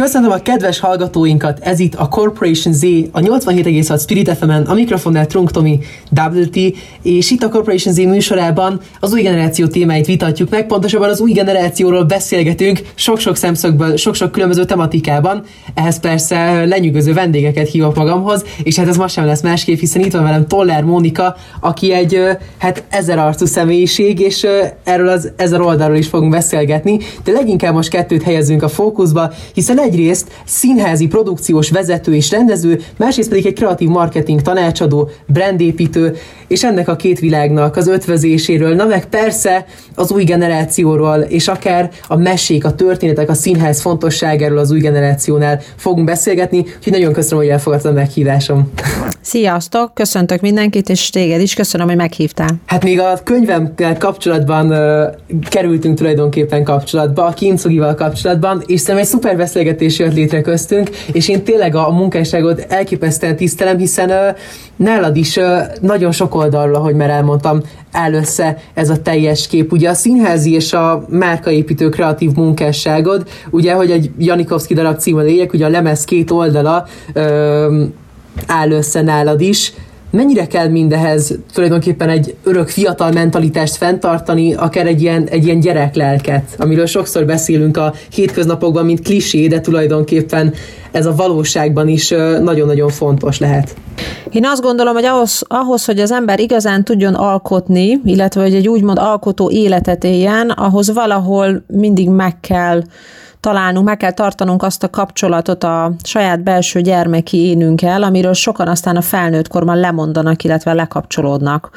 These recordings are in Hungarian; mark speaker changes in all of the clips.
Speaker 1: Köszönöm a kedves hallgatóinkat, ez itt a Corporation Z, a 87,6 Spirit fm a mikrofonnál Trunk Tomi WT, és itt a Corporation Z műsorában az új generáció témáit vitatjuk meg, pontosabban az új generációról beszélgetünk sok-sok szemszögből, sok-sok különböző tematikában, ehhez persze lenyűgöző vendégeket hívok magamhoz, és hát ez most sem lesz másképp, hiszen itt van velem Toller Mónika, aki egy hát ezer arcú személyiség, és erről az ezer oldalról is fogunk beszélgetni, de leginkább most kettőt helyezünk a fókuszba, hiszen egyrészt színházi produkciós vezető és rendező, másrészt pedig egy kreatív marketing tanácsadó, brandépítő, és ennek a két világnak az ötvözéséről, na meg persze az új generációról, és akár a mesék, a történetek, a színház fontosságáról az új generációnál fogunk beszélgetni, úgyhogy nagyon köszönöm, hogy elfogadtad a meghívásom.
Speaker 2: Sziasztok, köszöntök mindenkit, és téged is köszönöm, hogy meghívtál.
Speaker 1: Hát még a könyvem kapcsolatban uh, kerültünk tulajdonképpen kapcsolatba, a Kincogival kapcsolatban, és szerintem egy szuper beszélgetés jött létre köztünk, és én tényleg a, a munkásságot elképesztően tisztelem, hiszen nálad is nagyon sok oldalról, ahogy már elmondtam, áll össze ez a teljes kép. Ugye a színházi és a márkaépítő kreatív munkásságod, ugye, hogy egy Janikovszki darab című lényeg, ugye a lemez két oldala ö, áll össze nálad is, mennyire kell mindehez tulajdonképpen egy örök fiatal mentalitást fenntartani, akár egy ilyen, egy ilyen gyereklelket, amiről sokszor beszélünk a hétköznapokban, mint klisé, de tulajdonképpen ez a valóságban is nagyon-nagyon fontos lehet.
Speaker 2: Én azt gondolom, hogy ahhoz, ahhoz, hogy az ember igazán tudjon alkotni, illetve hogy egy úgymond alkotó életet éljen, ahhoz valahol mindig meg kell találnunk, meg kell tartanunk azt a kapcsolatot a saját belső gyermeki énünkkel, amiről sokan aztán a felnőtt korban lemondanak, illetve lekapcsolódnak.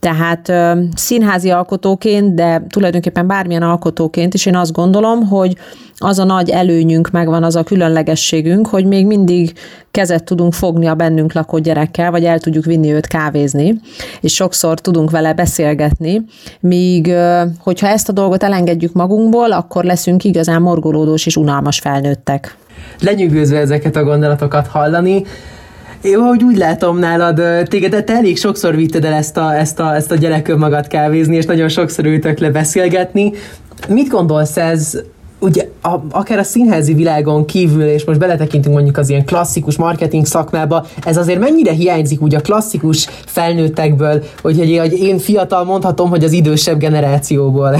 Speaker 2: Tehát színházi alkotóként, de tulajdonképpen bármilyen alkotóként is én azt gondolom, hogy az a nagy előnyünk megvan, az a különlegességünk, hogy még mindig kezet tudunk fogni a bennünk lakó gyerekkel, vagy el tudjuk vinni őt kávézni, és sokszor tudunk vele beszélgetni, míg hogyha ezt a dolgot elengedjük magunkból, akkor leszünk igazán morgolódós és unalmas felnőttek.
Speaker 1: Lenyűgözve ezeket a gondolatokat hallani, én ahogy úgy látom nálad, téged te elég sokszor vitted el ezt a, ezt a, ezt a gyerekön magad kávézni, és nagyon sokszor ültök le beszélgetni. Mit gondolsz ez ugye a, akár a színházi világon kívül, és most beletekintünk mondjuk az ilyen klasszikus marketing szakmába, ez azért mennyire hiányzik úgy a klasszikus felnőttekből, hogy, hogy, én fiatal mondhatom, hogy az idősebb generációból.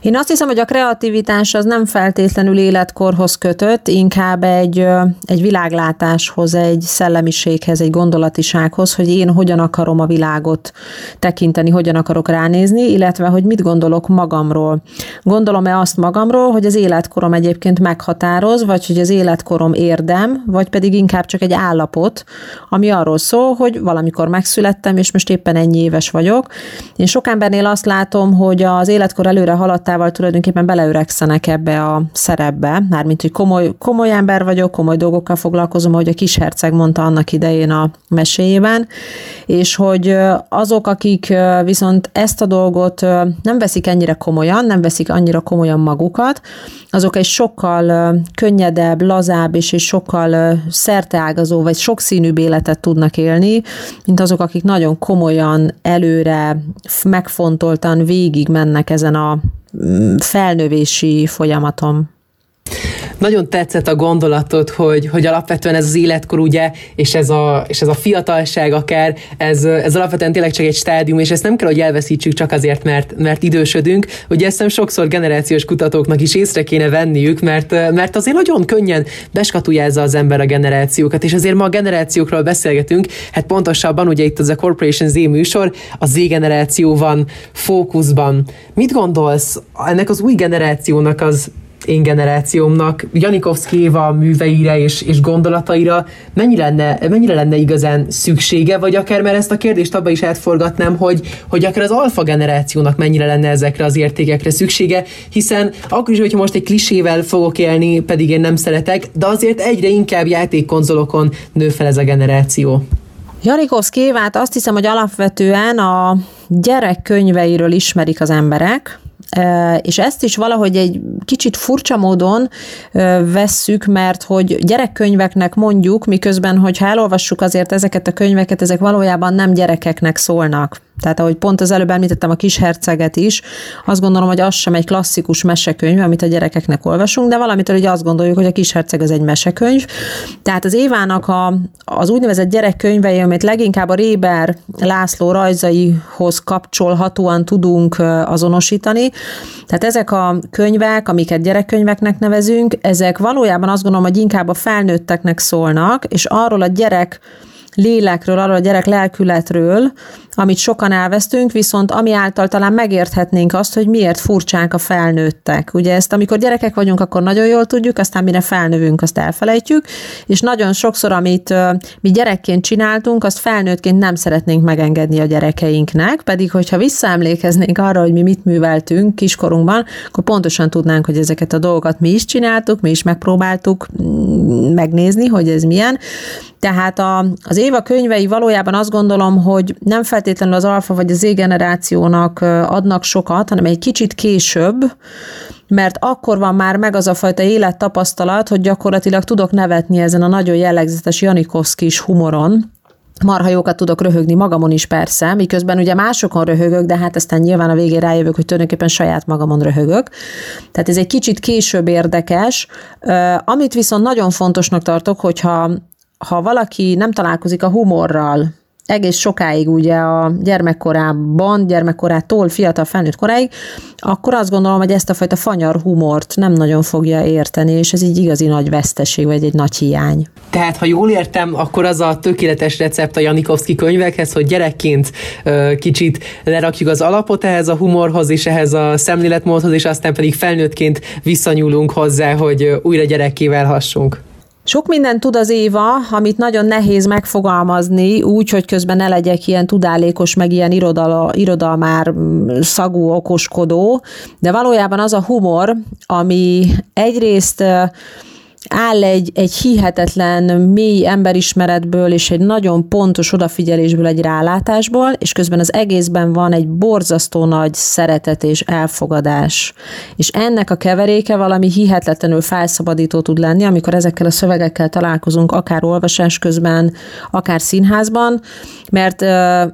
Speaker 2: Én azt hiszem, hogy a kreativitás az nem feltétlenül életkorhoz kötött, inkább egy, egy világlátáshoz, egy szellemiséghez, egy gondolatisághoz, hogy én hogyan akarom a világot tekinteni, hogyan akarok ránézni, illetve hogy mit gondolok magamról. Gondolom-e azt magamról, hogy az életkorom egyébként meghatároz, vagy hogy az életkorom érdem, vagy pedig inkább csak egy állapot, ami arról szól, hogy valamikor megszülettem, és most éppen ennyi éves vagyok. Én sok embernél azt látom, hogy az életkor előre haladtával tulajdonképpen beleöregszenek ebbe a szerepbe, mármint, hogy komoly, komoly ember vagyok, komoly dolgokkal foglalkozom, ahogy a kis herceg mondta annak idején a meséjében, és hogy azok, akik viszont ezt a dolgot nem veszik ennyire komolyan, nem veszik annyira komolyan magukat, azok egy sokkal könnyedebb, lazább és egy sokkal szerteágazó vagy sokszínűbb életet tudnak élni, mint azok, akik nagyon komolyan, előre, megfontoltan végig mennek ezen a felnövési folyamatom.
Speaker 1: Nagyon tetszett a gondolatod, hogy, hogy alapvetően ez az életkor, ugye, és ez a, és ez a fiatalság akár, ez, ez alapvetően tényleg csak egy stádium, és ezt nem kell, hogy elveszítsük csak azért, mert, mert idősödünk. Ugye ezt sokszor generációs kutatóknak is észre kéne venniük, mert, mert azért nagyon könnyen beskatujázza az ember a generációkat, és azért ma a generációkról beszélgetünk, hát pontosabban ugye itt az a Corporation Z műsor, a Z generáció van fókuszban. Mit gondolsz ennek az új generációnak az én generációmnak, Janikovszki Éva műveire és, és gondolataira mennyire lenne, mennyire lenne igazán szüksége, vagy akár mert ezt a kérdést abba is átforgatnám, hogy, hogy akár az alfa generációnak mennyire lenne ezekre az értékekre szüksége, hiszen akkor is, hogyha most egy klisével fogok élni, pedig én nem szeretek, de azért egyre inkább játékkonzolokon nő fel ez a generáció.
Speaker 2: Janikovszki Évát azt hiszem, hogy alapvetően a gyerekkönyveiről ismerik az emberek, és ezt is valahogy egy kicsit furcsa módon vesszük, mert hogy gyerekkönyveknek mondjuk, miközben, hogyha elolvassuk azért ezeket a könyveket, ezek valójában nem gyerekeknek szólnak. Tehát ahogy pont az előbb említettem a kis herceget is, azt gondolom, hogy az sem egy klasszikus mesekönyv, amit a gyerekeknek olvasunk, de valamitől hogy azt gondoljuk, hogy a kis herceg az egy mesekönyv. Tehát az Évának a, az úgynevezett gyerekkönyvei, amit leginkább a Réber László rajzaihoz kapcsolhatóan tudunk azonosítani. Tehát ezek a könyvek, amiket gyerekkönyveknek nevezünk, ezek valójában azt gondolom, hogy inkább a felnőtteknek szólnak, és arról a gyerek lélekről, arról a gyerek lelkületről, amit sokan elvesztünk, viszont ami által talán megérthetnénk azt, hogy miért furcsák a felnőttek. Ugye ezt, amikor gyerekek vagyunk, akkor nagyon jól tudjuk, aztán mire felnövünk, azt elfelejtjük, és nagyon sokszor, amit mi gyerekként csináltunk, azt felnőttként nem szeretnénk megengedni a gyerekeinknek, pedig hogyha visszaemlékeznénk arra, hogy mi mit műveltünk kiskorunkban, akkor pontosan tudnánk, hogy ezeket a dolgokat mi is csináltuk, mi is megpróbáltuk mm, megnézni, hogy ez milyen. Tehát a, az Éva könyvei valójában azt gondolom, hogy nem feltétlenül az alfa vagy az Z-generációnak adnak sokat, hanem egy kicsit később, mert akkor van már meg az a fajta élettapasztalat, hogy gyakorlatilag tudok nevetni ezen a nagyon jellegzetes Janikovszkis humoron, marha jókat tudok röhögni magamon is persze, miközben ugye másokon röhögök, de hát aztán nyilván a végén rájövök, hogy tulajdonképpen saját magamon röhögök. Tehát ez egy kicsit később érdekes. Amit viszont nagyon fontosnak tartok, hogyha ha valaki nem találkozik a humorral, egész sokáig ugye a gyermekkorában, gyermekkorától fiatal felnőtt koráig, akkor azt gondolom, hogy ezt a fajta fanyar humort nem nagyon fogja érteni, és ez így igazi nagy veszteség, vagy egy nagy hiány.
Speaker 1: Tehát, ha jól értem, akkor az a tökéletes recept a Janikovszki könyvekhez, hogy gyerekként kicsit lerakjuk az alapot ehhez a humorhoz és ehhez a szemléletmódhoz, és aztán pedig felnőttként visszanyúlunk hozzá, hogy újra gyerekkével hassunk.
Speaker 2: Sok mindent tud az Éva, amit nagyon nehéz megfogalmazni, úgy, hogy közben ne legyek ilyen tudálékos, meg ilyen irodala, irodalmár szagú okoskodó, de valójában az a humor, ami egyrészt áll egy, egy hihetetlen mély emberismeretből és egy nagyon pontos odafigyelésből, egy rálátásból, és közben az egészben van egy borzasztó nagy szeretet és elfogadás. És ennek a keveréke valami hihetetlenül felszabadító tud lenni, amikor ezekkel a szövegekkel találkozunk, akár olvasás közben, akár színházban, mert,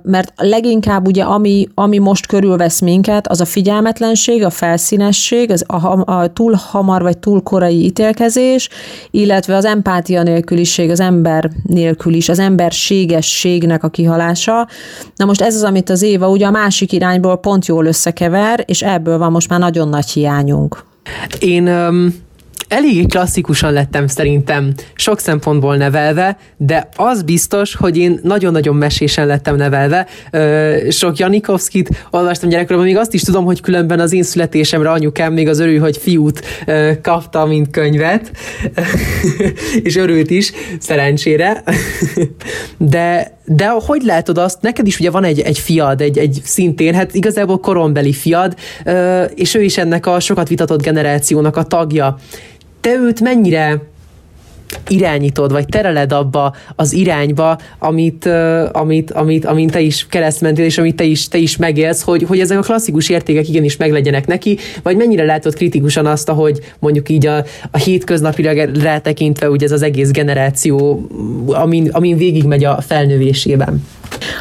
Speaker 2: mert leginkább ugye ami, ami most körülvesz minket, az a figyelmetlenség, a felszínesség, az a, a túl hamar vagy túl korai ítélkezés, illetve az empátia nélküliség, az ember nélkül is, az emberségességnek a kihalása. Na most ez az, amit az Éva ugye a másik irányból pont jól összekever, és ebből van most már nagyon nagy hiányunk.
Speaker 1: Én um eléggé klasszikusan lettem szerintem sok szempontból nevelve, de az biztos, hogy én nagyon-nagyon mesésen lettem nevelve. Sok Janikovszkit olvastam gyerekkoromban, még azt is tudom, hogy különben az én születésemre anyukám még az örül, hogy fiút kapta, mint könyvet, és örült is, szerencsére. de de hogy látod azt, neked is ugye van egy, egy fiad, egy, egy szintén, hát igazából korombeli fiad, és ő is ennek a sokat vitatott generációnak a tagja te őt mennyire irányítod, vagy tereled abba az irányba, amit, amit, amit, amit te is keresztmentél, és amit te is, te is megélsz, hogy, hogy ezek a klasszikus értékek igenis meglegyenek neki, vagy mennyire látod kritikusan azt, ahogy mondjuk így a, a hétköznapira rátekintve ugye ez az egész generáció, amin, amin végigmegy a felnövésében.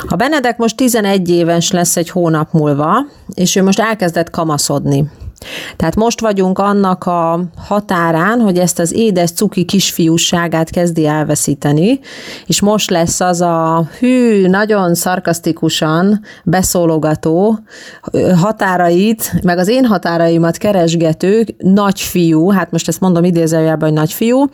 Speaker 2: A Benedek most 11 éves lesz egy hónap múlva, és ő most elkezdett kamaszodni. Tehát most vagyunk annak a határán, hogy ezt az édes cuki kisfiúságát kezdi elveszíteni, és most lesz az a hű, nagyon szarkasztikusan beszólogató határait, meg az én határaimat keresgető nagyfiú, hát most ezt mondom idézőjelben, hogy nagyfiú,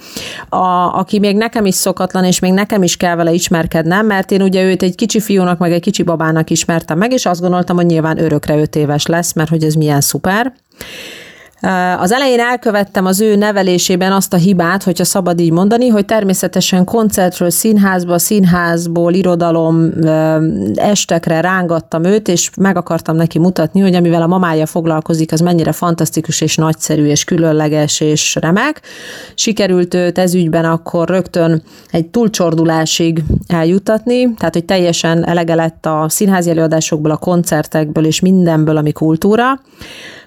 Speaker 2: a, aki még nekem is szokatlan, és még nekem is kell vele ismerkednem, mert én ugye őt egy kicsi fiúnak, meg egy kicsi babának ismertem meg, és azt gondoltam, hogy nyilván örökre öt éves lesz, mert hogy ez milyen szuper. Az elején elkövettem az ő nevelésében azt a hibát, hogyha szabad így mondani, hogy természetesen koncertről színházba, színházból irodalom estekre rángattam őt, és meg akartam neki mutatni, hogy amivel a mamája foglalkozik, az mennyire fantasztikus és nagyszerű és különleges és remek. Sikerült őt ez ügyben akkor rögtön egy túlcsordulásig eljutatni, tehát hogy teljesen elege lett a színházi előadásokból, a koncertekből és mindenből, ami kultúra.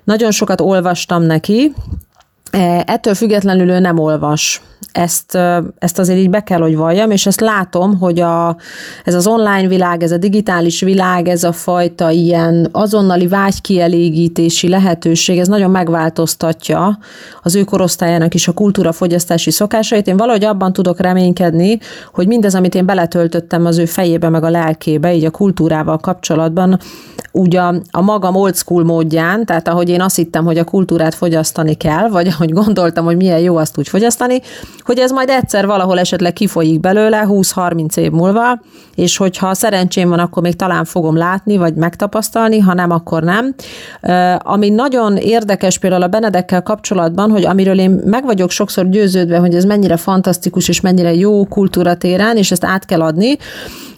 Speaker 2: Nagyon sokat olvastam neki, e, ettől függetlenül ő nem olvas ezt, ezt azért így be kell, hogy valljam, és ezt látom, hogy a, ez az online világ, ez a digitális világ, ez a fajta ilyen azonnali vágykielégítési lehetőség, ez nagyon megváltoztatja az ő korosztályának is a kultúrafogyasztási szokásait. Én valahogy abban tudok reménykedni, hogy mindez, amit én beletöltöttem az ő fejébe, meg a lelkébe, így a kultúrával kapcsolatban, úgy a, a magam old school módján, tehát ahogy én azt hittem, hogy a kultúrát fogyasztani kell, vagy ahogy gondoltam, hogy milyen jó azt úgy fogyasztani, hogy ez majd egyszer valahol esetleg kifolyik belőle 20-30 év múlva, és hogyha szerencsém van, akkor még talán fogom látni, vagy megtapasztalni, ha nem, akkor nem. Ami nagyon érdekes például a Benedekkel kapcsolatban, hogy amiről én meg vagyok sokszor győződve, hogy ez mennyire fantasztikus és mennyire jó kultúratéren, és ezt át kell adni,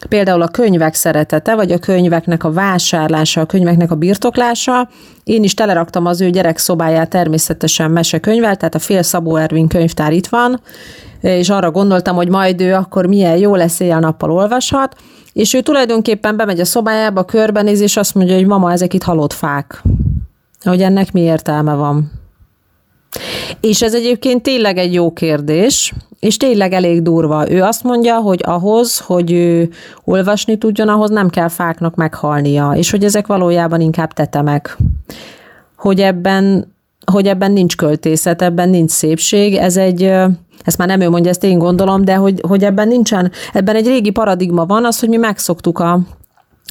Speaker 2: például a könyvek szeretete, vagy a könyveknek a vásárlása, a könyveknek a birtoklása. Én is teleraktam az ő gyerek szobáját természetesen mesekönyvvel, tehát a fél Szabó Ervin könyvtár itt van, és arra gondoltam, hogy majd ő akkor milyen jó lesz éjjel-nappal olvashat, és ő tulajdonképpen bemegy a szobájába, körbenéz, és azt mondja, hogy mama, ezek itt halott fák. Hogy ennek mi értelme van. És ez egyébként tényleg egy jó kérdés, és tényleg elég durva. Ő azt mondja, hogy ahhoz, hogy ő olvasni tudjon, ahhoz nem kell fáknak meghalnia, és hogy ezek valójában inkább tetemek. Hogy ebben, hogy ebben nincs költészet, ebben nincs szépség, ez egy, ezt már nem ő mondja, ezt én gondolom, de hogy, hogy ebben nincsen, ebben egy régi paradigma van, az, hogy mi megszoktuk a,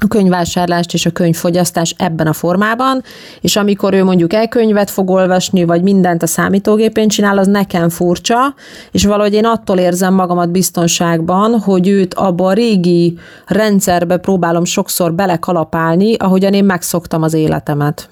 Speaker 2: a könyvvásárlást és a könyvfogyasztás ebben a formában, és amikor ő mondjuk elkönyvet fog olvasni, vagy mindent a számítógépén csinál, az nekem furcsa, és valahogy én attól érzem magamat biztonságban, hogy őt abba a régi rendszerbe próbálom sokszor belekalapálni, ahogyan én megszoktam az életemet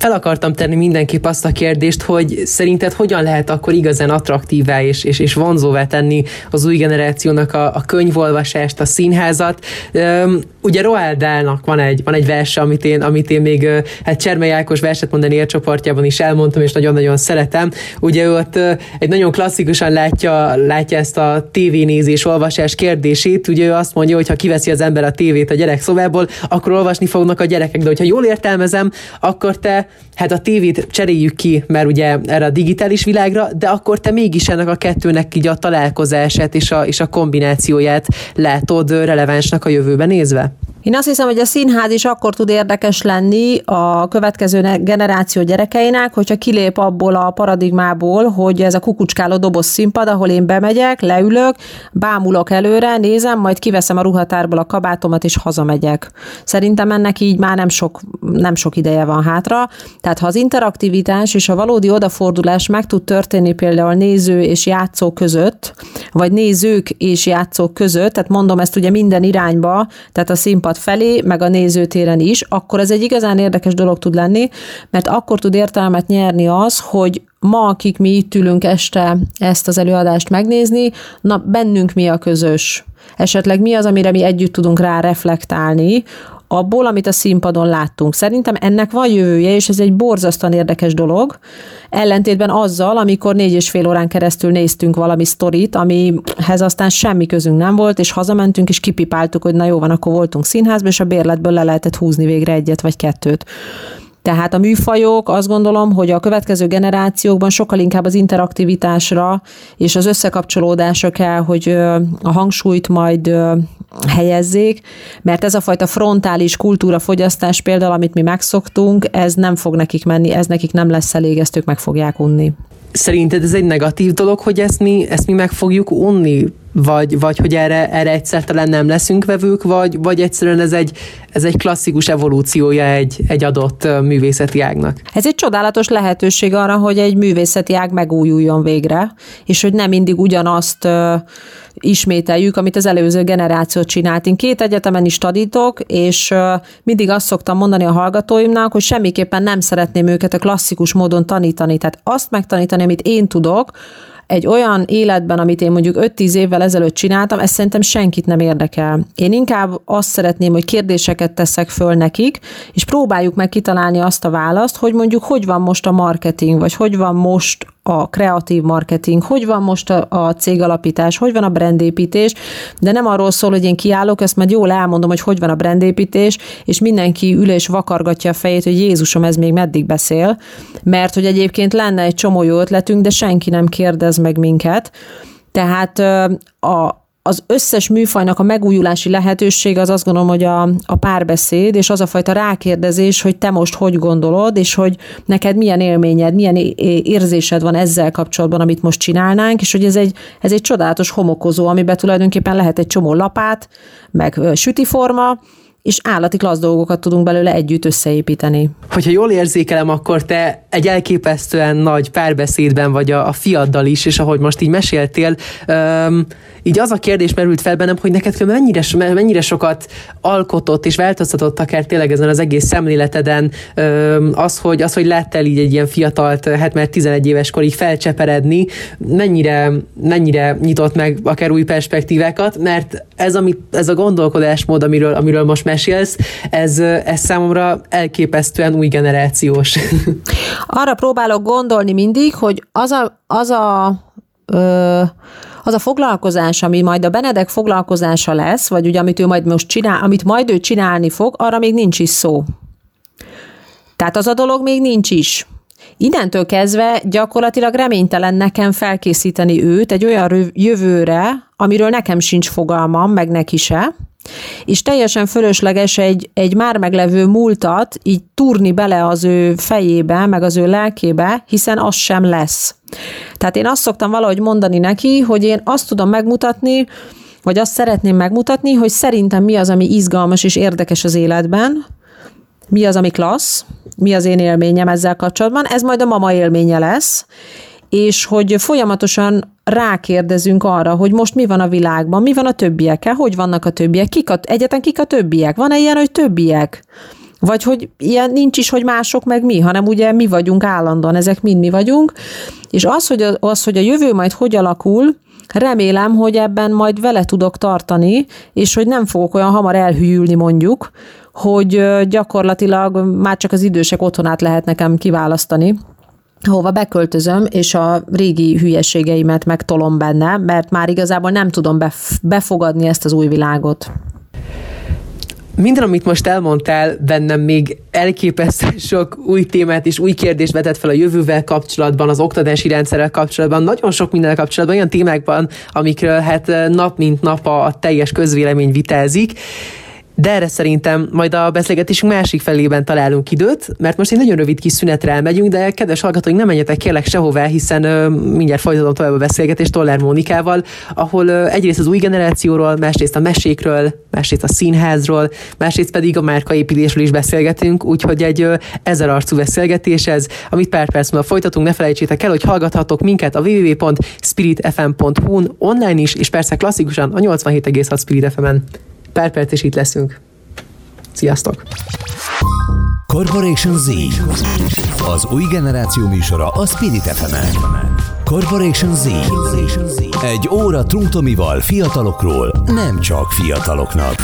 Speaker 1: fel akartam tenni mindenképp azt a kérdést, hogy szerinted hogyan lehet akkor igazán attraktívá és, és, és vonzóvá tenni az új generációnak a, a könyvolvasást, a színházat. Üm, ugye Roald Dahl-nak van egy, van egy verse, amit én, amit én még hát Csermely Ákos verset mondani élcsoportjában is elmondtam, és nagyon-nagyon szeretem. Ugye ő ott egy nagyon klasszikusan látja, látja ezt a tévénézés, olvasás kérdését. Ugye ő azt mondja, hogy ha kiveszi az ember a tévét a gyerek szobából, akkor olvasni fognak a gyerekek. De hogyha jól értelmezem, akkor te hát a tévét cseréljük ki, mert ugye erre a digitális világra, de akkor te mégis ennek a kettőnek így a találkozását és a, és a kombinációját látod relevánsnak a jövőben nézve?
Speaker 2: Én azt hiszem, hogy a színház is akkor tud érdekes lenni a következő generáció gyerekeinek, hogyha kilép abból a paradigmából, hogy ez a kukucskáló doboz színpad, ahol én bemegyek, leülök, bámulok előre, nézem, majd kiveszem a ruhatárból a kabátomat, és hazamegyek. Szerintem ennek így már nem sok, nem sok ideje van hátra. Tehát ha az interaktivitás és a valódi odafordulás meg tud történni például néző és játszó között, vagy nézők és játszók között, tehát mondom ezt ugye minden irányba, tehát a színpad színpad felé, meg a nézőtéren is, akkor ez egy igazán érdekes dolog tud lenni, mert akkor tud értelmet nyerni az, hogy ma, akik mi itt ülünk este ezt az előadást megnézni, na bennünk mi a közös? Esetleg mi az, amire mi együtt tudunk rá reflektálni, abból, amit a színpadon láttunk. Szerintem ennek van jövője, és ez egy borzasztóan érdekes dolog, ellentétben azzal, amikor négy és fél órán keresztül néztünk valami sztorit, amihez aztán semmi közünk nem volt, és hazamentünk, és kipipáltuk, hogy na jó van, akkor voltunk színházban, és a bérletből le lehetett húzni végre egyet vagy kettőt. Tehát a műfajok azt gondolom, hogy a következő generációkban sokkal inkább az interaktivitásra és az összekapcsolódásra kell, hogy a hangsúlyt majd helyezzék, mert ez a fajta frontális kultúrafogyasztás például, amit mi megszoktunk, ez nem fog nekik menni, ez nekik nem lesz elég, ezt ők meg fogják unni.
Speaker 1: Szerinted ez egy negatív dolog, hogy ezt mi, ezt mi meg fogjuk unni? Vagy, vagy hogy erre, erre egyszer talán nem leszünk vevők, vagy, vagy egyszerűen ez egy, ez egy klasszikus evolúciója egy, egy adott művészeti ágnak?
Speaker 2: Ez egy csodálatos lehetőség arra, hogy egy művészeti ág megújuljon végre, és hogy nem mindig ugyanazt ismételjük, amit az előző generáció csinált. Én két egyetemen is tanítok, és mindig azt szoktam mondani a hallgatóimnak, hogy semmiképpen nem szeretném őket a klasszikus módon tanítani. Tehát azt megtanítani, amit én tudok, egy olyan életben, amit én mondjuk 5-10 évvel ezelőtt csináltam, ez szerintem senkit nem érdekel. Én inkább azt szeretném, hogy kérdéseket teszek föl nekik, és próbáljuk meg kitalálni azt a választ, hogy mondjuk hogy van most a marketing, vagy hogy van most a kreatív marketing, hogy van most a, a cégalapítás, hogy van a brandépítés, de nem arról szól, hogy én kiállok, ezt majd jól elmondom, hogy hogy van a brandépítés, és mindenki ül és vakargatja a fejét, hogy Jézusom, ez még meddig beszél, mert hogy egyébként lenne egy csomó jó ötletünk, de senki nem kérdez meg minket. Tehát a, az összes műfajnak a megújulási lehetőség az azt gondolom, hogy a, a párbeszéd, és az a fajta rákérdezés, hogy te most hogy gondolod, és hogy neked milyen élményed, milyen érzésed van ezzel kapcsolatban, amit most csinálnánk, és hogy ez egy, ez egy csodálatos homokozó, amiben tulajdonképpen lehet egy csomó lapát, meg sütiforma, és állati klassz dolgokat tudunk belőle együtt összeépíteni.
Speaker 1: Hogyha jól érzékelem, akkor te egy elképesztően nagy párbeszédben vagy a, a fiaddal is, és ahogy most így meséltél, um, így az a kérdés merült fel bennem, hogy neked mennyire, mennyire sokat alkotott és változtatott akár tényleg ezen az egész szemléleteden az, hogy, az, hogy láttál így egy ilyen fiatalt, hát már 11 éves korig felcseperedni, mennyire, mennyire nyitott meg akár új perspektívákat, mert ez, ami, ez a gondolkodásmód, amiről, amiről most mesélsz, ez, ez számomra elképesztően új generációs.
Speaker 2: Arra próbálok gondolni mindig, hogy az a, az a ö, az a foglalkozás, ami majd a Benedek foglalkozása lesz, vagy ugye amit ő majd most csinál, amit majd ő csinálni fog, arra még nincs is szó. Tehát az a dolog még nincs is. Innentől kezdve gyakorlatilag reménytelen nekem felkészíteni őt egy olyan jövőre, amiről nekem sincs fogalmam, meg neki se, és teljesen fölösleges egy, egy már meglevő múltat így turni bele az ő fejébe, meg az ő lelkébe, hiszen az sem lesz. Tehát én azt szoktam valahogy mondani neki, hogy én azt tudom megmutatni, vagy azt szeretném megmutatni, hogy szerintem mi az, ami izgalmas és érdekes az életben, mi az, ami klassz, mi az én élményem ezzel kapcsolatban, ez majd a mama élménye lesz, és hogy folyamatosan rákérdezünk arra, hogy most mi van a világban, mi van a többiekkel, hogy vannak a többiek, kik a, egyetlen kik a többiek, van-e ilyen, hogy többiek? Vagy hogy ilyen nincs is, hogy mások meg mi, hanem ugye mi vagyunk állandóan, ezek mind mi vagyunk, és az, hogy a, az, hogy a jövő majd hogy alakul, remélem, hogy ebben majd vele tudok tartani, és hogy nem fogok olyan hamar elhűlni mondjuk, hogy gyakorlatilag már csak az idősek otthonát lehet nekem kiválasztani, hova beköltözöm, és a régi hülyeségeimet megtolom benne, mert már igazából nem tudom befogadni ezt az új világot.
Speaker 1: Minden, amit most elmondtál, bennem még elképesztő sok új témát és új kérdést vetett fel a jövővel kapcsolatban, az oktatási rendszerrel kapcsolatban, nagyon sok minden kapcsolatban, olyan témákban, amikről hát nap mint nap a, teljes közvélemény vitázik de erre szerintem majd a beszélgetésünk másik felében találunk időt, mert most egy nagyon rövid kis szünetre elmegyünk, de kedves hallgatóink, nem menjetek kérlek sehová, hiszen uh, mindjárt folytatom tovább a beszélgetést Toller Mónikával, ahol uh, egyrészt az új generációról, másrészt a mesékről, másrészt a színházról, másrészt pedig a márkaépítésről is beszélgetünk, úgyhogy egy uh, ezer arcú beszélgetés ez, amit pár perc múlva folytatunk, ne felejtsétek el, hogy hallgathatok minket a www.spiritfm.hu-n online is, és persze klasszikusan a 87,6 Spirit FM-en pár perc is itt leszünk. Sziasztok!
Speaker 3: Corporation Z. Az új generáció műsora a Spirit fm. Corporation Z. Egy óra Trunktomival fiatalokról, nem csak fiataloknak.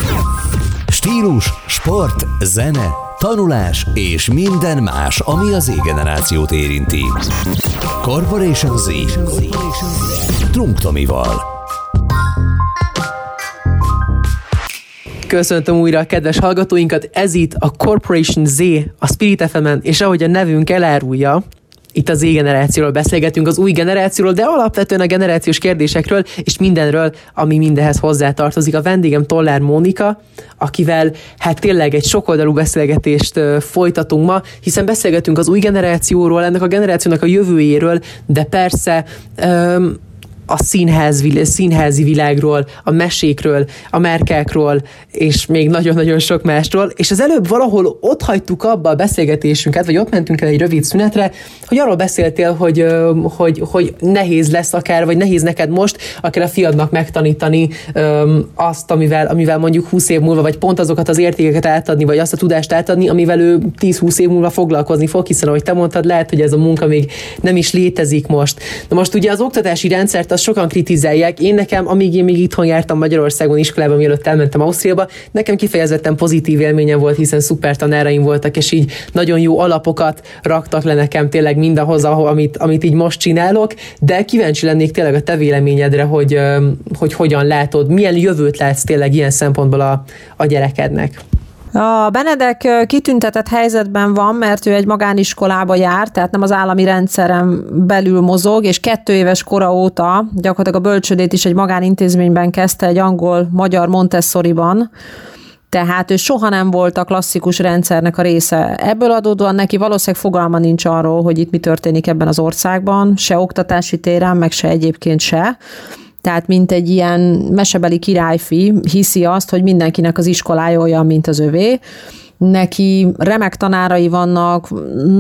Speaker 3: Stílus, sport, zene, tanulás és minden más, ami az Z-generációt érinti. Corporation Z.
Speaker 1: Köszöntöm újra a kedves hallgatóinkat, ez itt a Corporation Z, a Spirit fm és ahogy a nevünk elárulja, itt az Z-generációról beszélgetünk, az új generációról, de alapvetően a generációs kérdésekről, és mindenről, ami mindenhez hozzátartozik. A vendégem Tollár Mónika, akivel hát tényleg egy sokoldalú beszélgetést folytatunk ma, hiszen beszélgetünk az új generációról, ennek a generációnak a jövőjéről, de persze a színház, színházi világról, a mesékről, a merkákról, és még nagyon-nagyon sok másról, és az előbb valahol ott hagytuk abba a beszélgetésünket, vagy ott mentünk el egy rövid szünetre, hogy arról beszéltél, hogy, hogy, hogy nehéz lesz akár, vagy nehéz neked most akár a fiadnak megtanítani azt, amivel, amivel mondjuk 20 év múlva, vagy pont azokat az értékeket átadni, vagy azt a tudást átadni, amivel ő 10-20 év múlva foglalkozni fog, hiszen ahogy te mondtad, lehet, hogy ez a munka még nem is létezik most. Na most ugye az oktatási rendszert azt sokan kritizálják. Én nekem, amíg én még itthon jártam Magyarországon iskolában, mielőtt elmentem Ausztriába, nekem kifejezetten pozitív élményem volt, hiszen szuper tanáraim voltak, és így nagyon jó alapokat raktak le nekem tényleg mindahhoz, amit, amit így most csinálok, de kíváncsi lennék tényleg a te véleményedre, hogy, hogy hogyan látod, milyen jövőt látsz tényleg ilyen szempontból a, a gyerekednek.
Speaker 2: A Benedek kitüntetett helyzetben van, mert ő egy magániskolába jár, tehát nem az állami rendszeren belül mozog, és kettő éves kora óta gyakorlatilag a bölcsödét is egy magánintézményben kezdte, egy angol-magyar Montessori-ban, tehát ő soha nem volt a klasszikus rendszernek a része. Ebből adódóan neki valószínűleg fogalma nincs arról, hogy itt mi történik ebben az országban, se oktatási téren, meg se egyébként se tehát mint egy ilyen mesebeli királyfi hiszi azt, hogy mindenkinek az iskolája olyan, mint az övé, neki remek tanárai vannak,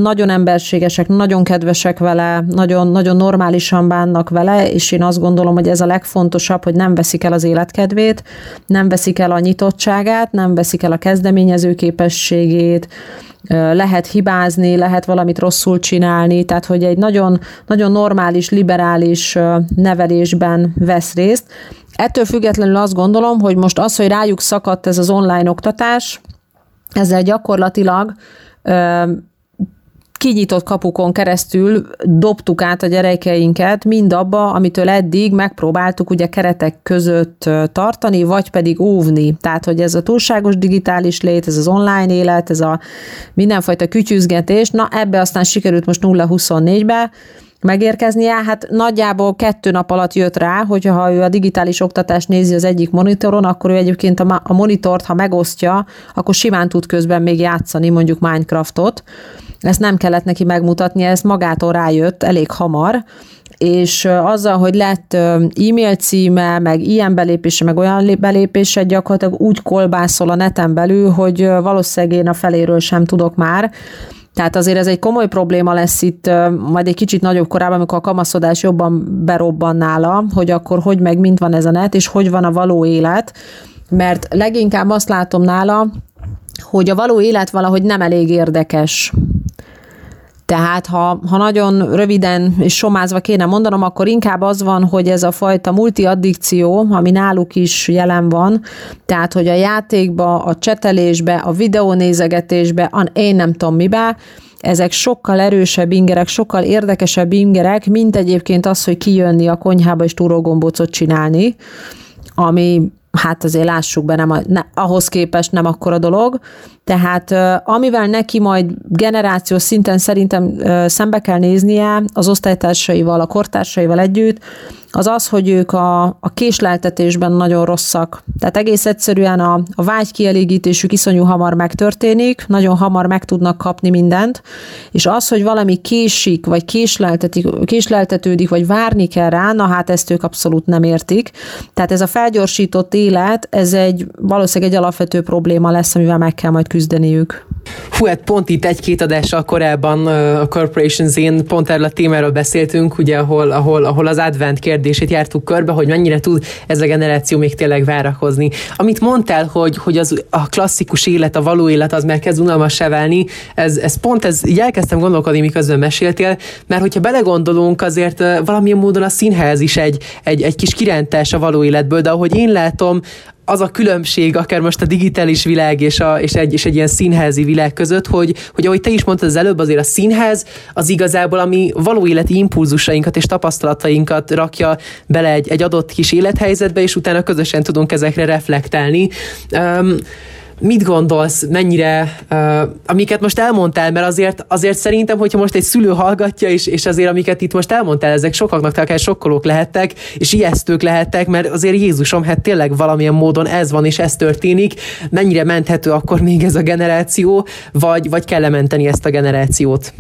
Speaker 2: nagyon emberségesek, nagyon kedvesek vele, nagyon, nagyon normálisan bánnak vele, és én azt gondolom, hogy ez a legfontosabb, hogy nem veszik el az életkedvét, nem veszik el a nyitottságát, nem veszik el a kezdeményező képességét, lehet hibázni, lehet valamit rosszul csinálni, tehát hogy egy nagyon, nagyon normális, liberális nevelésben vesz részt. Ettől függetlenül azt gondolom, hogy most az, hogy rájuk szakadt ez az online oktatás, ezzel gyakorlatilag kinyitott kapukon keresztül dobtuk át a gyerekeinket mind abba, amitől eddig megpróbáltuk ugye keretek között tartani, vagy pedig óvni. Tehát, hogy ez a túlságos digitális lét, ez az online élet, ez a mindenfajta kütyüzgetés, na ebbe aztán sikerült most 0-24-be, megérkeznie, hát nagyjából kettő nap alatt jött rá, hogyha ha ő a digitális oktatást nézi az egyik monitoron, akkor ő egyébként a, a monitort, ha megosztja, akkor simán tud közben még játszani mondjuk Minecraftot. Ezt nem kellett neki megmutatni, ez magától rájött elég hamar, és azzal, hogy lett e-mail címe, meg ilyen belépése, meg olyan belépése, gyakorlatilag úgy kolbászol a neten belül, hogy valószínűleg én a feléről sem tudok már, tehát azért ez egy komoly probléma lesz itt, majd egy kicsit nagyobb korában, amikor a kamaszodás jobban berobban nála, hogy akkor hogy meg mint van ez a net, és hogy van a való élet, mert leginkább azt látom nála, hogy a való élet valahogy nem elég érdekes. Tehát ha, ha nagyon röviden és somázva kéne mondanom, akkor inkább az van, hogy ez a fajta multiaddikció, ami náluk is jelen van, tehát hogy a játékba, a csetelésbe, a videónézegetésbe, a én nem tudom mibe, ezek sokkal erősebb ingerek, sokkal érdekesebb ingerek, mint egyébként az, hogy kijönni a konyhába és túrógombócot csinálni, ami hát azért lássuk be, nem a, ne, ahhoz képest nem akkora dolog. Tehát amivel neki majd generációs szinten szerintem szembe kell néznie az osztálytársaival, a kortársaival együtt, az az, hogy ők a, a késleltetésben nagyon rosszak. Tehát egész egyszerűen a, a vágykielégítésük iszonyú hamar megtörténik, nagyon hamar meg tudnak kapni mindent, és az, hogy valami késik, vagy késleltetődik, vagy várni kell rá, na hát ezt ők abszolút nem értik. Tehát ez a felgyorsított élet, ez egy valószínűleg egy alapvető probléma lesz, amivel meg kell majd küzdeniük.
Speaker 1: Hú, hát pont itt egy-két adással korábban a Corporation Z-n pont erről a témáról beszéltünk, ugye, ahol, ahol, ahol az advent kérdését jártuk körbe, hogy mennyire tud ez a generáció még tényleg várakozni. Amit mondtál, hogy, hogy az, a klasszikus élet, a való élet az már kezd unalmas válni, ez, ez pont, ez így elkezdtem gondolkodni, miközben meséltél, mert hogyha belegondolunk, azért valamilyen módon a színház is egy, egy, egy kis kirántás a való életből, de ahogy én látom, az a különbség, akár most a digitális világ és, a, és, egy, és egy ilyen színházi világ között, hogy, hogy ahogy te is mondtad az előbb, azért a színház az igazából, ami való életi impulzusainkat és tapasztalatainkat rakja bele egy, egy adott kis élethelyzetbe, és utána közösen tudunk ezekre reflektálni. Um, mit gondolsz, mennyire, uh, amiket most elmondtál, mert azért, azért szerintem, hogyha most egy szülő hallgatja, és, és azért amiket itt most elmondtál, ezek sokaknak akár sokkolók lehettek, és ijesztők lehettek, mert azért Jézusom, hát tényleg valamilyen módon ez van, és ez történik, mennyire menthető akkor még ez a generáció, vagy, vagy kell menteni ezt a generációt?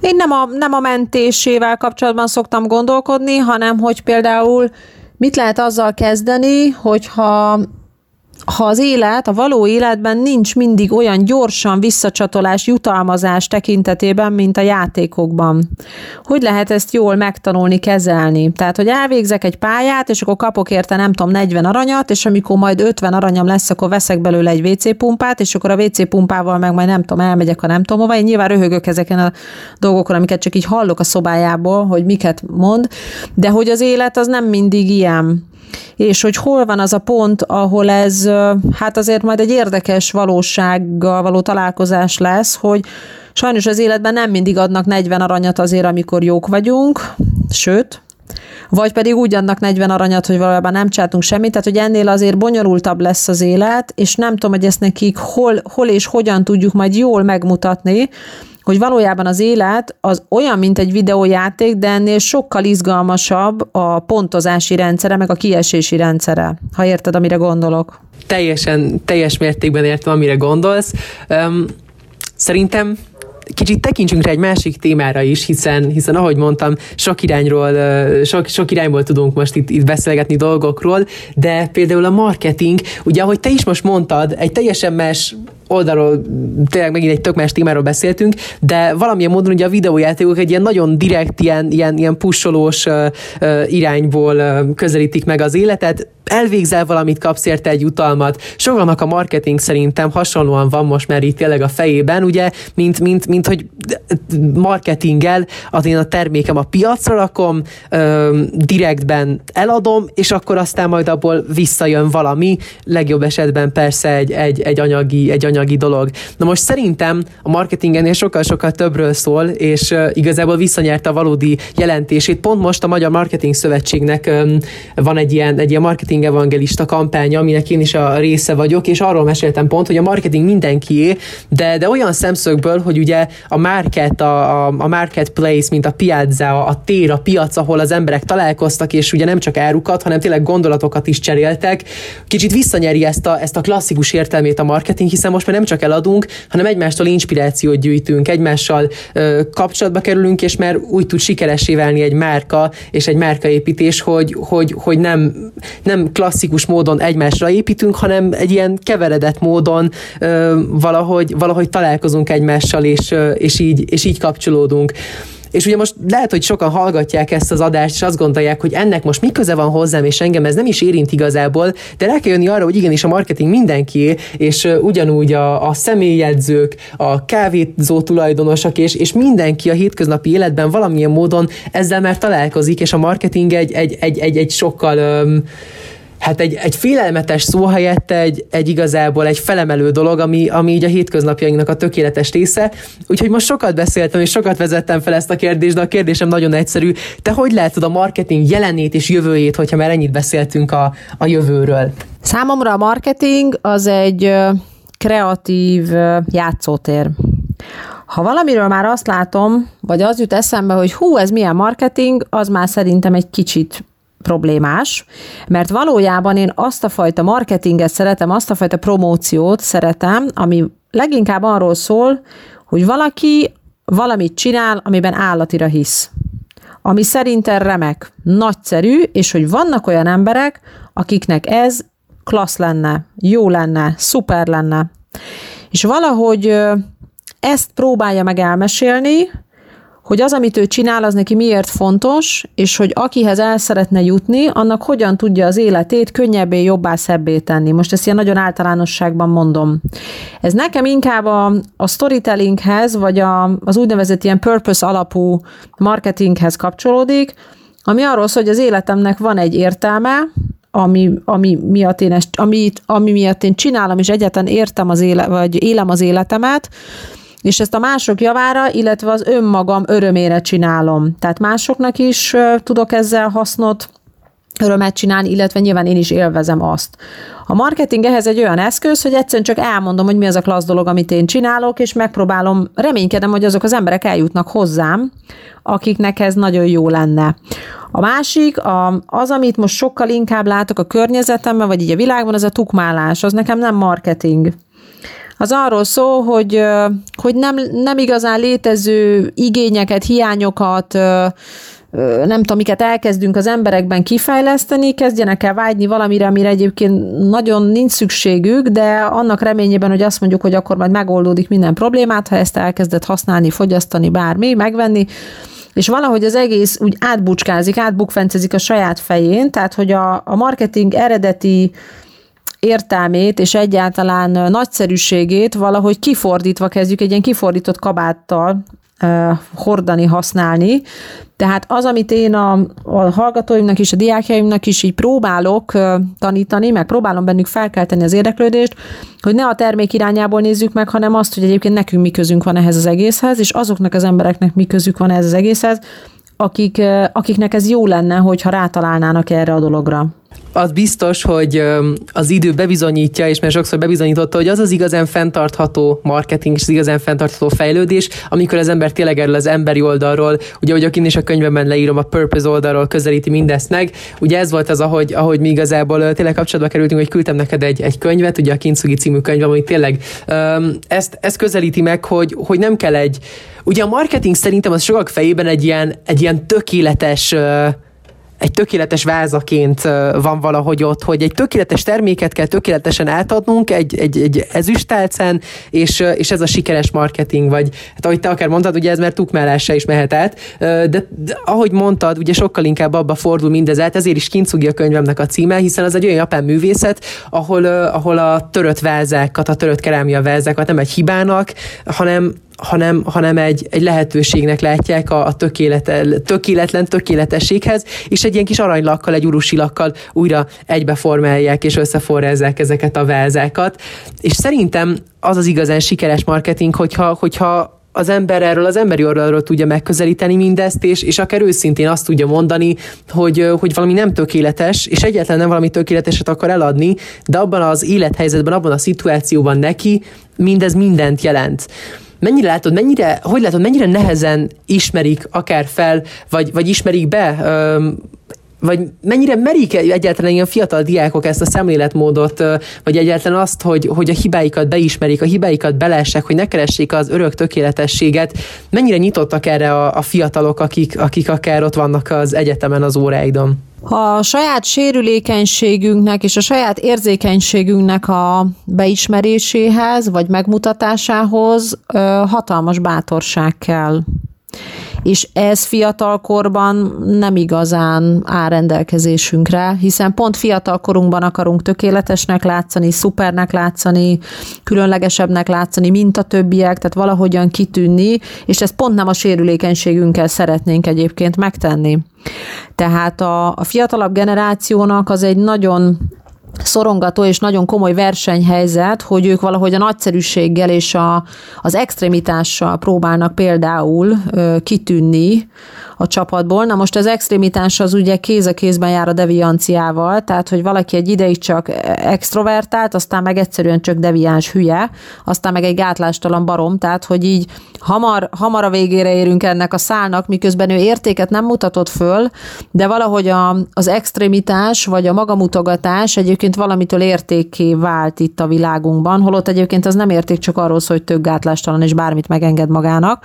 Speaker 2: Én nem a, nem a mentésével kapcsolatban szoktam gondolkodni, hanem hogy például mit lehet azzal kezdeni, hogyha ha az élet, a való életben nincs mindig olyan gyorsan visszacsatolás, jutalmazás tekintetében, mint a játékokban. Hogy lehet ezt jól megtanulni, kezelni? Tehát, hogy elvégzek egy pályát, és akkor kapok érte, nem tudom, 40 aranyat, és amikor majd 50 aranyam lesz, akkor veszek belőle egy WC pumpát, és akkor a WC pumpával meg majd nem tudom, elmegyek, ha nem tudom hova. Én nyilván röhögök ezeken a dolgokon, amiket csak így hallok a szobájából, hogy miket mond, de hogy az élet az nem mindig ilyen és hogy hol van az a pont, ahol ez hát azért majd egy érdekes valósággal való találkozás lesz, hogy sajnos az életben nem mindig adnak 40 aranyat azért, amikor jók vagyunk, sőt, vagy pedig úgy adnak 40 aranyat, hogy valójában nem csátunk semmit, tehát hogy ennél azért bonyolultabb lesz az élet, és nem tudom, hogy ezt nekik hol, hol és hogyan tudjuk majd jól megmutatni, hogy valójában az élet az olyan, mint egy videójáték, de ennél sokkal izgalmasabb a pontozási rendszere, meg a kiesési rendszere, ha érted, amire gondolok.
Speaker 1: Teljesen, teljes mértékben értem, amire gondolsz. Um, szerintem kicsit tekintsünk rá egy másik témára is, hiszen, hiszen ahogy mondtam, sok irányról, sok, sok irányból tudunk most itt, itt beszélgetni dolgokról, de például a marketing, ugye ahogy te is most mondtad, egy teljesen más oldalról tényleg megint egy tök más témáról beszéltünk, de valamilyen módon ugye a videójátékok egy ilyen nagyon direkt, ilyen, ilyen, ilyen pusolós uh, uh, irányból uh, közelítik meg az életet, elvégzel valamit, kapsz érte egy utalmat. Sokaknak a marketing szerintem hasonlóan van most már itt tényleg a fejében, ugye, mint, mint, mint hogy marketinggel az én a termékem a piacra rakom, direktben eladom, és akkor aztán majd abból visszajön valami, legjobb esetben persze egy, egy, egy, anyagi, egy anyagi dolog. Na most szerintem a marketingenél sokkal-sokkal többről szól, és igazából visszanyerte a valódi jelentését. Pont most a Magyar Marketing Szövetségnek van egy ilyen, egy ilyen marketing marketing evangelista kampánya, aminek én is a része vagyok, és arról meséltem pont, hogy a marketing mindenkié, de, de olyan szemszögből, hogy ugye a market, a, a, a marketplace, mint a piazza, a tér, a piac, ahol az emberek találkoztak, és ugye nem csak árukat, hanem tényleg gondolatokat is cseréltek, kicsit visszanyeri ezt a, ezt a klasszikus értelmét a marketing, hiszen most már nem csak eladunk, hanem egymástól inspirációt gyűjtünk, egymással ö, kapcsolatba kerülünk, és már úgy tud sikeresé válni egy márka és egy márkaépítés, hogy, hogy, hogy nem, nem klasszikus módon egymásra építünk, hanem egy ilyen keveredett módon ö, valahogy, valahogy találkozunk egymással, és, ö, és, így, és így kapcsolódunk. És ugye most lehet, hogy sokan hallgatják ezt az adást, és azt gondolják, hogy ennek most mi köze van hozzám, és engem ez nem is érint igazából, de rá kell jönni arra, hogy igenis a marketing mindenki, és ugyanúgy a, a személyedzők, a kávézó tulajdonosok, és, és mindenki a hétköznapi életben valamilyen módon ezzel már találkozik, és a marketing egy, egy, egy, egy, egy sokkal öm, hát egy, egy félelmetes szó helyett egy, egy igazából egy felemelő dolog, ami, ami így a hétköznapjainknak a tökéletes része. Úgyhogy most sokat beszéltem, és sokat vezettem fel ezt a kérdést, de a kérdésem nagyon egyszerű. Te hogy látod a marketing jelenét és jövőjét, hogyha már ennyit beszéltünk a, a jövőről?
Speaker 2: Számomra a marketing az egy kreatív játszótér. Ha valamiről már azt látom, vagy az jut eszembe, hogy hú, ez milyen marketing, az már szerintem egy kicsit problémás, mert valójában én azt a fajta marketinget szeretem, azt a fajta promóciót szeretem, ami leginkább arról szól, hogy valaki valamit csinál, amiben állatira hisz. Ami szerintem remek, nagyszerű, és hogy vannak olyan emberek, akiknek ez klassz lenne, jó lenne, szuper lenne. És valahogy ezt próbálja meg elmesélni, hogy az, amit ő csinál, az neki miért fontos, és hogy akihez el szeretne jutni, annak hogyan tudja az életét könnyebbé, jobbá, szebbé tenni. Most ezt ilyen nagyon általánosságban mondom. Ez nekem inkább a, a storytellinghez, vagy a, az úgynevezett ilyen purpose alapú marketinghez kapcsolódik, ami arról szól, hogy az életemnek van egy értelme, ami, ami, miatt én ezt, ami, ami miatt én csinálom, és egyetlen értem az éle, vagy élem az életemet, és ezt a mások javára, illetve az önmagam örömére csinálom. Tehát másoknak is tudok ezzel hasznot örömet csinálni, illetve nyilván én is élvezem azt. A marketing ehhez egy olyan eszköz, hogy egyszerűen csak elmondom, hogy mi az a klassz dolog, amit én csinálok, és megpróbálom, reménykedem, hogy azok az emberek eljutnak hozzám, akiknek ez nagyon jó lenne. A másik, a, az, amit most sokkal inkább látok a környezetemben, vagy így a világban, az a tukmálás, az nekem nem marketing. Az arról szól, hogy, hogy nem, nem igazán létező igényeket, hiányokat, nem tudom, miket elkezdünk az emberekben kifejleszteni, kezdjenek el vágyni valamire, amire egyébként nagyon nincs szükségük, de annak reményében, hogy azt mondjuk, hogy akkor majd megoldódik minden problémát, ha ezt elkezdett használni, fogyasztani, bármi, megvenni, és valahogy az egész úgy átbucskázik, átbukfencezik a saját fején, tehát hogy a, a marketing eredeti értelmét és egyáltalán nagyszerűségét valahogy kifordítva kezdjük, egy ilyen kifordított kabáttal hordani, használni. Tehát az, amit én a, a hallgatóimnak és a diákjaimnak is így próbálok tanítani, meg próbálom bennük felkelteni az érdeklődést, hogy ne a termék irányából nézzük meg, hanem azt, hogy egyébként nekünk mi közünk van ehhez az egészhez, és azoknak az embereknek mi közük van ehhez az egészhez, akik, akiknek ez jó lenne, hogyha rátalálnának erre a dologra
Speaker 1: az biztos, hogy az idő bebizonyítja, és mert sokszor bebizonyította, hogy az az igazán fenntartható marketing, és az igazán fenntartható fejlődés, amikor az ember tényleg erről az emberi oldalról, ugye ahogy én is a könyvemben leírom, a purpose oldalról közelíti mindezt meg. Ugye ez volt az, ahogy, ahogy mi igazából tényleg kapcsolatba kerültünk, hogy küldtem neked egy, egy könyvet, ugye a Kintsugi című könyv, ami tényleg ezt, ezt közelíti meg, hogy, hogy nem kell egy, ugye a marketing szerintem az sokak fejében egy ilyen, egy ilyen tökéletes egy tökéletes vázaként van valahogy ott, hogy egy tökéletes terméket kell tökéletesen átadnunk egy, egy, egy ezüstálcán, és, és ez a sikeres marketing, vagy. Hát ahogy te akár mondtad, ugye ez már tukmálásra is mehet át, de, de ahogy mondtad, ugye sokkal inkább abba fordul mindez át, ezért is kincúgi a könyvemnek a címe, hiszen az egy olyan japán művészet, ahol, ahol a törött vázákat, a törött kerámia vázákat nem egy hibának, hanem hanem, hanem egy, egy lehetőségnek látják a, a tökéletlen tökéletességhez, és egy ilyen kis aranylakkal, egy urusilakkal újra egybeformálják és összeforrázzák ezeket a vázákat. És szerintem az az igazán sikeres marketing, hogyha, hogyha az ember erről az emberi oldalról tudja megközelíteni mindezt, és, és akár őszintén azt tudja mondani, hogy, hogy valami nem tökéletes, és egyáltalán nem valami tökéleteset akar eladni, de abban az élethelyzetben, abban a szituációban neki mindez mindent jelent mennyire látod, mennyire, hogy látod, mennyire nehezen ismerik akár fel, vagy, vagy ismerik be, vagy mennyire merik egyáltalán ilyen fiatal diákok ezt a szemléletmódot, vagy egyáltalán azt, hogy, hogy a hibáikat beismerik, a hibáikat belessek, hogy ne keressék az örök tökéletességet, mennyire nyitottak erre a, a fiatalok, akik, akik akár ott vannak az egyetemen az óráidon?
Speaker 2: A saját sérülékenységünknek és a saját érzékenységünknek a beismeréséhez vagy megmutatásához hatalmas bátorság kell és ez fiatalkorban nem igazán áll rendelkezésünkre, hiszen pont fiatalkorunkban akarunk tökéletesnek látszani, szupernek látszani, különlegesebbnek látszani, mint a többiek, tehát valahogyan kitűnni, és ezt pont nem a sérülékenységünkkel szeretnénk egyébként megtenni. Tehát a, a fiatalabb generációnak az egy nagyon szorongató és nagyon komoly versenyhelyzet, hogy ők valahogy a nagyszerűséggel és a, az extremitással próbálnak például ö, kitűnni a csapatból. Na most az extremitás az ugye kéz a kézben jár a devianciával, tehát hogy valaki egy ideig csak extrovertált, aztán meg egyszerűen csak deviáns hülye, aztán meg egy gátlástalan barom, tehát hogy így hamar, hamar a végére érünk ennek a szálnak, miközben ő értéket nem mutatott föl, de valahogy a, az extremitás vagy a magamutogatás egyébként valamitől értéké vált itt a világunkban, holott egyébként az nem érték csak arról szól, hogy tök gátlástalan és bármit megenged magának.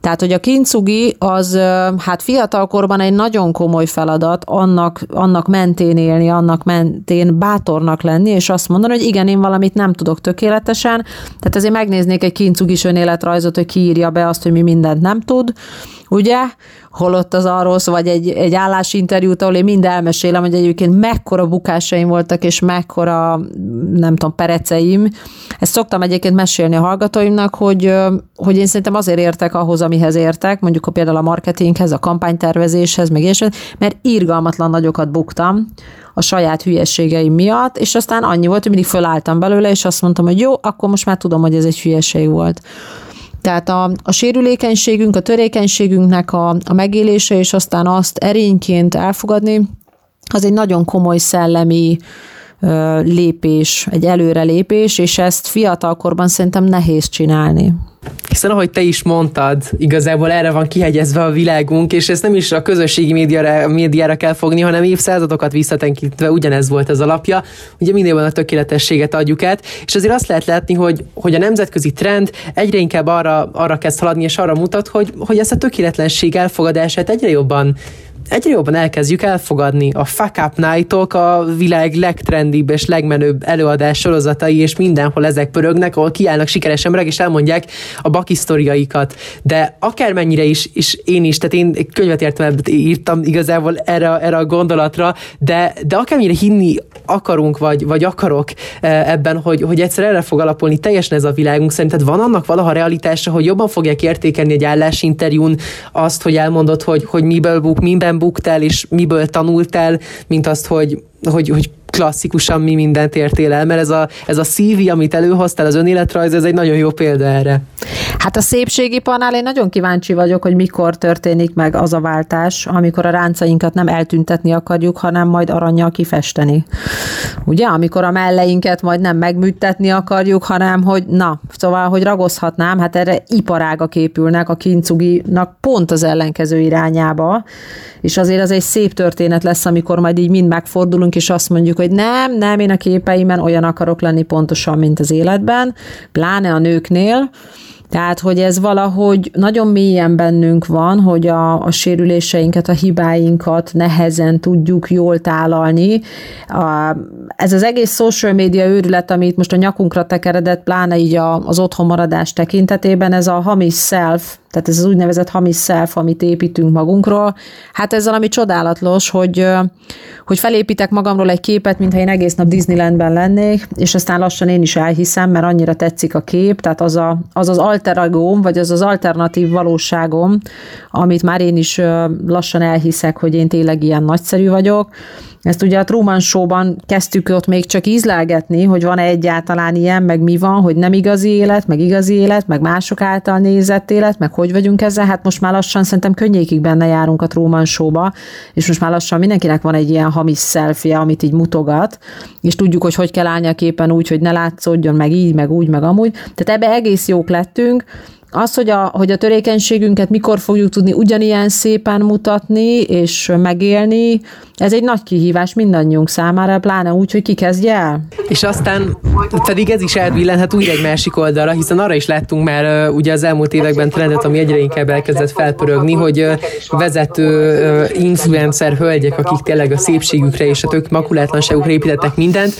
Speaker 2: Tehát, hogy a kincugi az hát fiatalkorban egy nagyon komoly feladat annak, annak mentén élni, annak mentén bátornak lenni, és azt mondani, hogy igen, én valamit nem tudok tökéletesen, tehát ezért megnéznék egy kincugis önéletrajzot, hogy kiírja be azt, hogy mi mindent nem tud, ugye? Holott az arról vagy egy, egy állásinterjút, ahol én mind elmesélem, hogy egyébként mekkora bukásaim voltak, és mekkora, nem tudom, pereceim. Ezt szoktam egyébként mesélni a hallgatóimnak, hogy, hogy én szerintem azért értek ahhoz, amihez értek, mondjuk a például a marketinghez, a kampánytervezéshez, meg és mert írgalmatlan nagyokat buktam a saját hülyességeim miatt, és aztán annyi volt, hogy mindig fölálltam belőle, és azt mondtam, hogy jó, akkor most már tudom, hogy ez egy hülyeség volt. Tehát a, a sérülékenységünk, a törékenységünknek a, a megélése, és aztán azt erényként elfogadni, az egy nagyon komoly szellemi lépés, egy előrelépés, és ezt fiatalkorban szerintem nehéz csinálni.
Speaker 1: Hiszen ahogy te is mondtad, igazából erre van kihegyezve a világunk, és ezt nem is a közösségi médiára, médiára kell fogni, hanem évszázadokat visszatenkítve ugyanez volt az alapja. Ugye minél van a tökéletességet adjuk át, és azért azt lehet látni, hogy, hogy a nemzetközi trend egyre inkább arra, arra kezd haladni, és arra mutat, hogy, hogy ezt a tökéletlenség elfogadását egyre jobban egyre jobban elkezdjük elfogadni a Fuck Up Night-ok, a világ legtrendibb és legmenőbb előadás sorozatai, és mindenhol ezek pörögnek, ahol kiállnak sikeres emberek, és elmondják a bakisztoriaikat. De akármennyire is, és én is, tehát én könyvet értem, írtam igazából erre, erre a gondolatra, de, de akármennyire hinni akarunk, vagy, vagy akarok e, ebben, hogy, hogy egyszer erre fog alapulni teljesen ez a világunk, szerinted van annak valaha realitása, hogy jobban fogják értékelni egy állásinterjún azt, hogy elmondod, hogy, hogy miből buk, miben buktál, és miből tanultál, mint azt, hogy, hogy, hogy klasszikusan mi mindent értél el, mert ez a, ez a CV, amit előhoztál, az önéletrajz, ez egy nagyon jó példa erre.
Speaker 2: Hát a szépségiparnál én nagyon kíváncsi vagyok, hogy mikor történik meg az a váltás, amikor a ráncainkat nem eltüntetni akarjuk, hanem majd aranyjal kifesteni. Ugye, amikor a melleinket majd nem megműtetni akarjuk, hanem hogy na, szóval, hogy ragozhatnám, hát erre iparágak épülnek a kincuginak pont az ellenkező irányába, és azért az egy szép történet lesz, amikor majd így mind megfordulunk, és azt mondjuk, hogy nem, nem, én a képeimen olyan akarok lenni pontosan, mint az életben, pláne a nőknél, tehát, hogy ez valahogy nagyon mélyen bennünk van, hogy a, a sérüléseinket, a hibáinkat nehezen tudjuk jól tálalni. A, ez az egész social media őrület, amit most a nyakunkra tekeredett, pláne így a, az otthonmaradás tekintetében, ez a hamis self, tehát ez az úgynevezett hamis self, amit építünk magunkról, hát ez valami csodálatos, hogy, hogy felépítek magamról egy képet, mintha én egész nap Disneylandben lennék, és aztán lassan én is elhiszem, mert annyira tetszik a kép, tehát az a, az, az alteragóm, vagy az az alternatív valóságom, amit már én is lassan elhiszek, hogy én tényleg ilyen nagyszerű vagyok, ezt ugye a Truman Show-ban kezdtük ott még csak ízlelgetni, hogy van-e egyáltalán ilyen, meg mi van, hogy nem igazi élet, meg igazi élet, meg mások által nézett élet, meg hogy vagyunk ezzel. Hát most már lassan szerintem könnyékig benne járunk a Truman Show-ba, és most már lassan mindenkinek van egy ilyen hamis selfie, amit így mutogat, és tudjuk, hogy hogy kell állni a képen úgy, hogy ne látszódjon, meg így, meg úgy, meg amúgy. Tehát ebbe egész jók lettünk, az, hogy a, hogy a törékenységünket mikor fogjuk tudni ugyanilyen szépen mutatni és megélni, ez egy nagy kihívás mindannyiunk számára, pláne úgy, hogy ki kezdje el.
Speaker 1: És aztán pedig ez is elbillenhet újra egy másik oldalra, hiszen arra is láttunk már ugye az elmúlt években trendet, ami egyre inkább elkezdett felpörögni, hogy vezető influencer hölgyek, akik tényleg a szépségükre és a tök makulátlanságukra építettek mindent,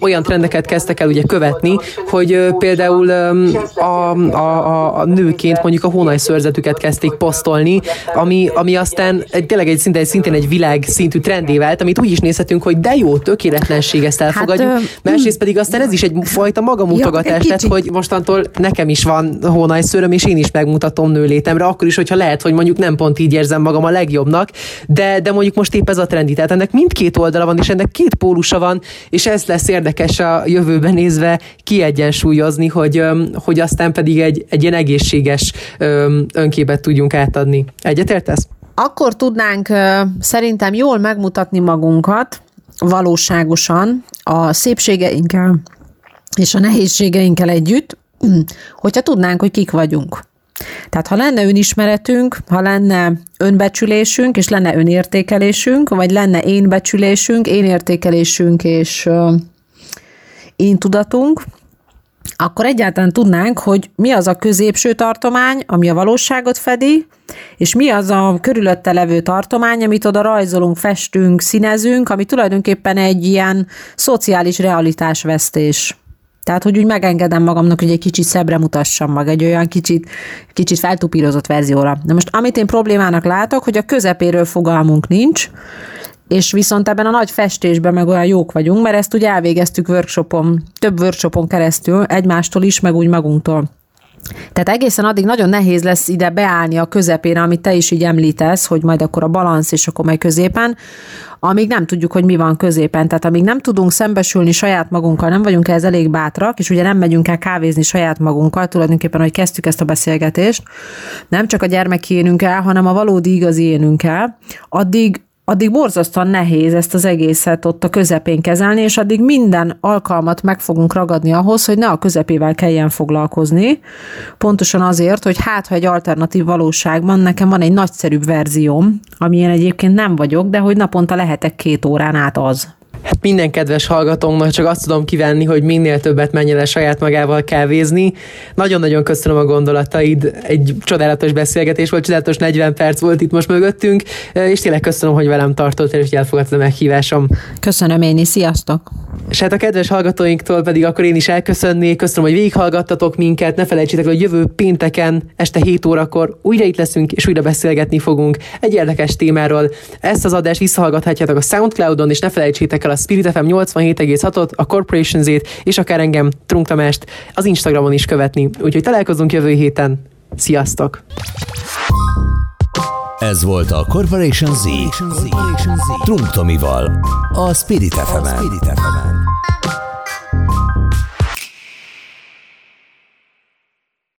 Speaker 1: olyan trendeket kezdtek el ugye követni, hogy például um, a, a, a a, nőként mondjuk a hónaj szörzetüket kezdték posztolni, ami, ami aztán tényleg egy szintén, szintén egy világ szintű trendé vált, amit úgy is nézhetünk, hogy de jó, tökéletlenség, ezt elfogadjuk. Hát, Másrészt pedig aztán ez is egy fajta magamutogatás, tehát hogy mostantól nekem is van hónaj szőröm, és én is megmutatom nőlétemre, akkor is, hogyha lehet, hogy mondjuk nem pont így érzem magam a legjobbnak, de, de mondjuk most épp ez a trendi. Tehát ennek mindkét oldala van, és ennek két pólusa van, és ez lesz érdekes a jövőben nézve kiegyensúlyozni, hogy, hogy aztán pedig egy, egy ilyen egészséges önképet tudjunk átadni. Egyetértesz?
Speaker 2: Akkor tudnánk szerintem jól megmutatni magunkat valóságosan a szépségeinkkel és a nehézségeinkkel együtt, hogyha tudnánk, hogy kik vagyunk. Tehát ha lenne önismeretünk, ha lenne önbecsülésünk, és lenne önértékelésünk, vagy lenne énbecsülésünk, énértékelésünk és én tudatunk, akkor egyáltalán tudnánk, hogy mi az a középső tartomány, ami a valóságot fedi, és mi az a körülötte levő tartomány, amit oda rajzolunk, festünk, színezünk, ami tulajdonképpen egy ilyen szociális realitásvesztés. Tehát, hogy úgy megengedem magamnak, hogy egy kicsit szebbre mutassam meg, egy olyan kicsit, kicsit feltupírozott verzióra. De most amit én problémának látok, hogy a közepéről fogalmunk nincs, és viszont ebben a nagy festésben meg olyan jók vagyunk, mert ezt ugye elvégeztük workshopon, több workshopon keresztül, egymástól is, meg úgy magunktól. Tehát egészen addig nagyon nehéz lesz ide beállni a közepére, amit te is így említesz, hogy majd akkor a balansz és akkor majd középen, amíg nem tudjuk, hogy mi van középen. Tehát amíg nem tudunk szembesülni saját magunkkal, nem vagyunk ez elég bátrak, és ugye nem megyünk el kávézni saját magunkkal, tulajdonképpen, hogy kezdtük ezt a beszélgetést, nem csak a gyermek el, hanem a valódi igazi énünkkel, addig addig borzasztóan nehéz ezt az egészet ott a közepén kezelni, és addig minden alkalmat meg fogunk ragadni ahhoz, hogy ne a közepével kelljen foglalkozni. Pontosan azért, hogy hát, ha egy alternatív valóságban nekem van egy nagyszerűbb verzióm, amilyen egyébként nem vagyok, de hogy naponta lehetek két órán át az.
Speaker 1: Hát minden kedves hallgatónknak csak azt tudom kívánni, hogy minél többet menjen el saját magával kávézni. Nagyon-nagyon köszönöm a gondolataid, egy csodálatos beszélgetés volt, csodálatos 40 perc volt itt most mögöttünk, és tényleg köszönöm, hogy velem tartottál, és elfogadtad a meghívásom.
Speaker 2: Köszönöm én is, sziasztok!
Speaker 1: És hát a kedves hallgatóinktól pedig akkor én is elköszönnék, köszönöm, hogy végighallgattatok minket, ne felejtsétek, hogy jövő pénteken este 7 órakor újra itt leszünk, és újra beszélgetni fogunk egy érdekes témáról. Ezt az adást visszahallgathatjátok a Soundcloudon, és ne felejtsétek el a Spirit FM 87,6-ot, a Corporation Z-t, és akár engem, Trunk Tamást az Instagramon is követni. Úgyhogy találkozunk jövő héten. Sziasztok!
Speaker 3: Ez volt a Corporation Z, Corporation Z. Trunk Tomival, a Spirit FM-en.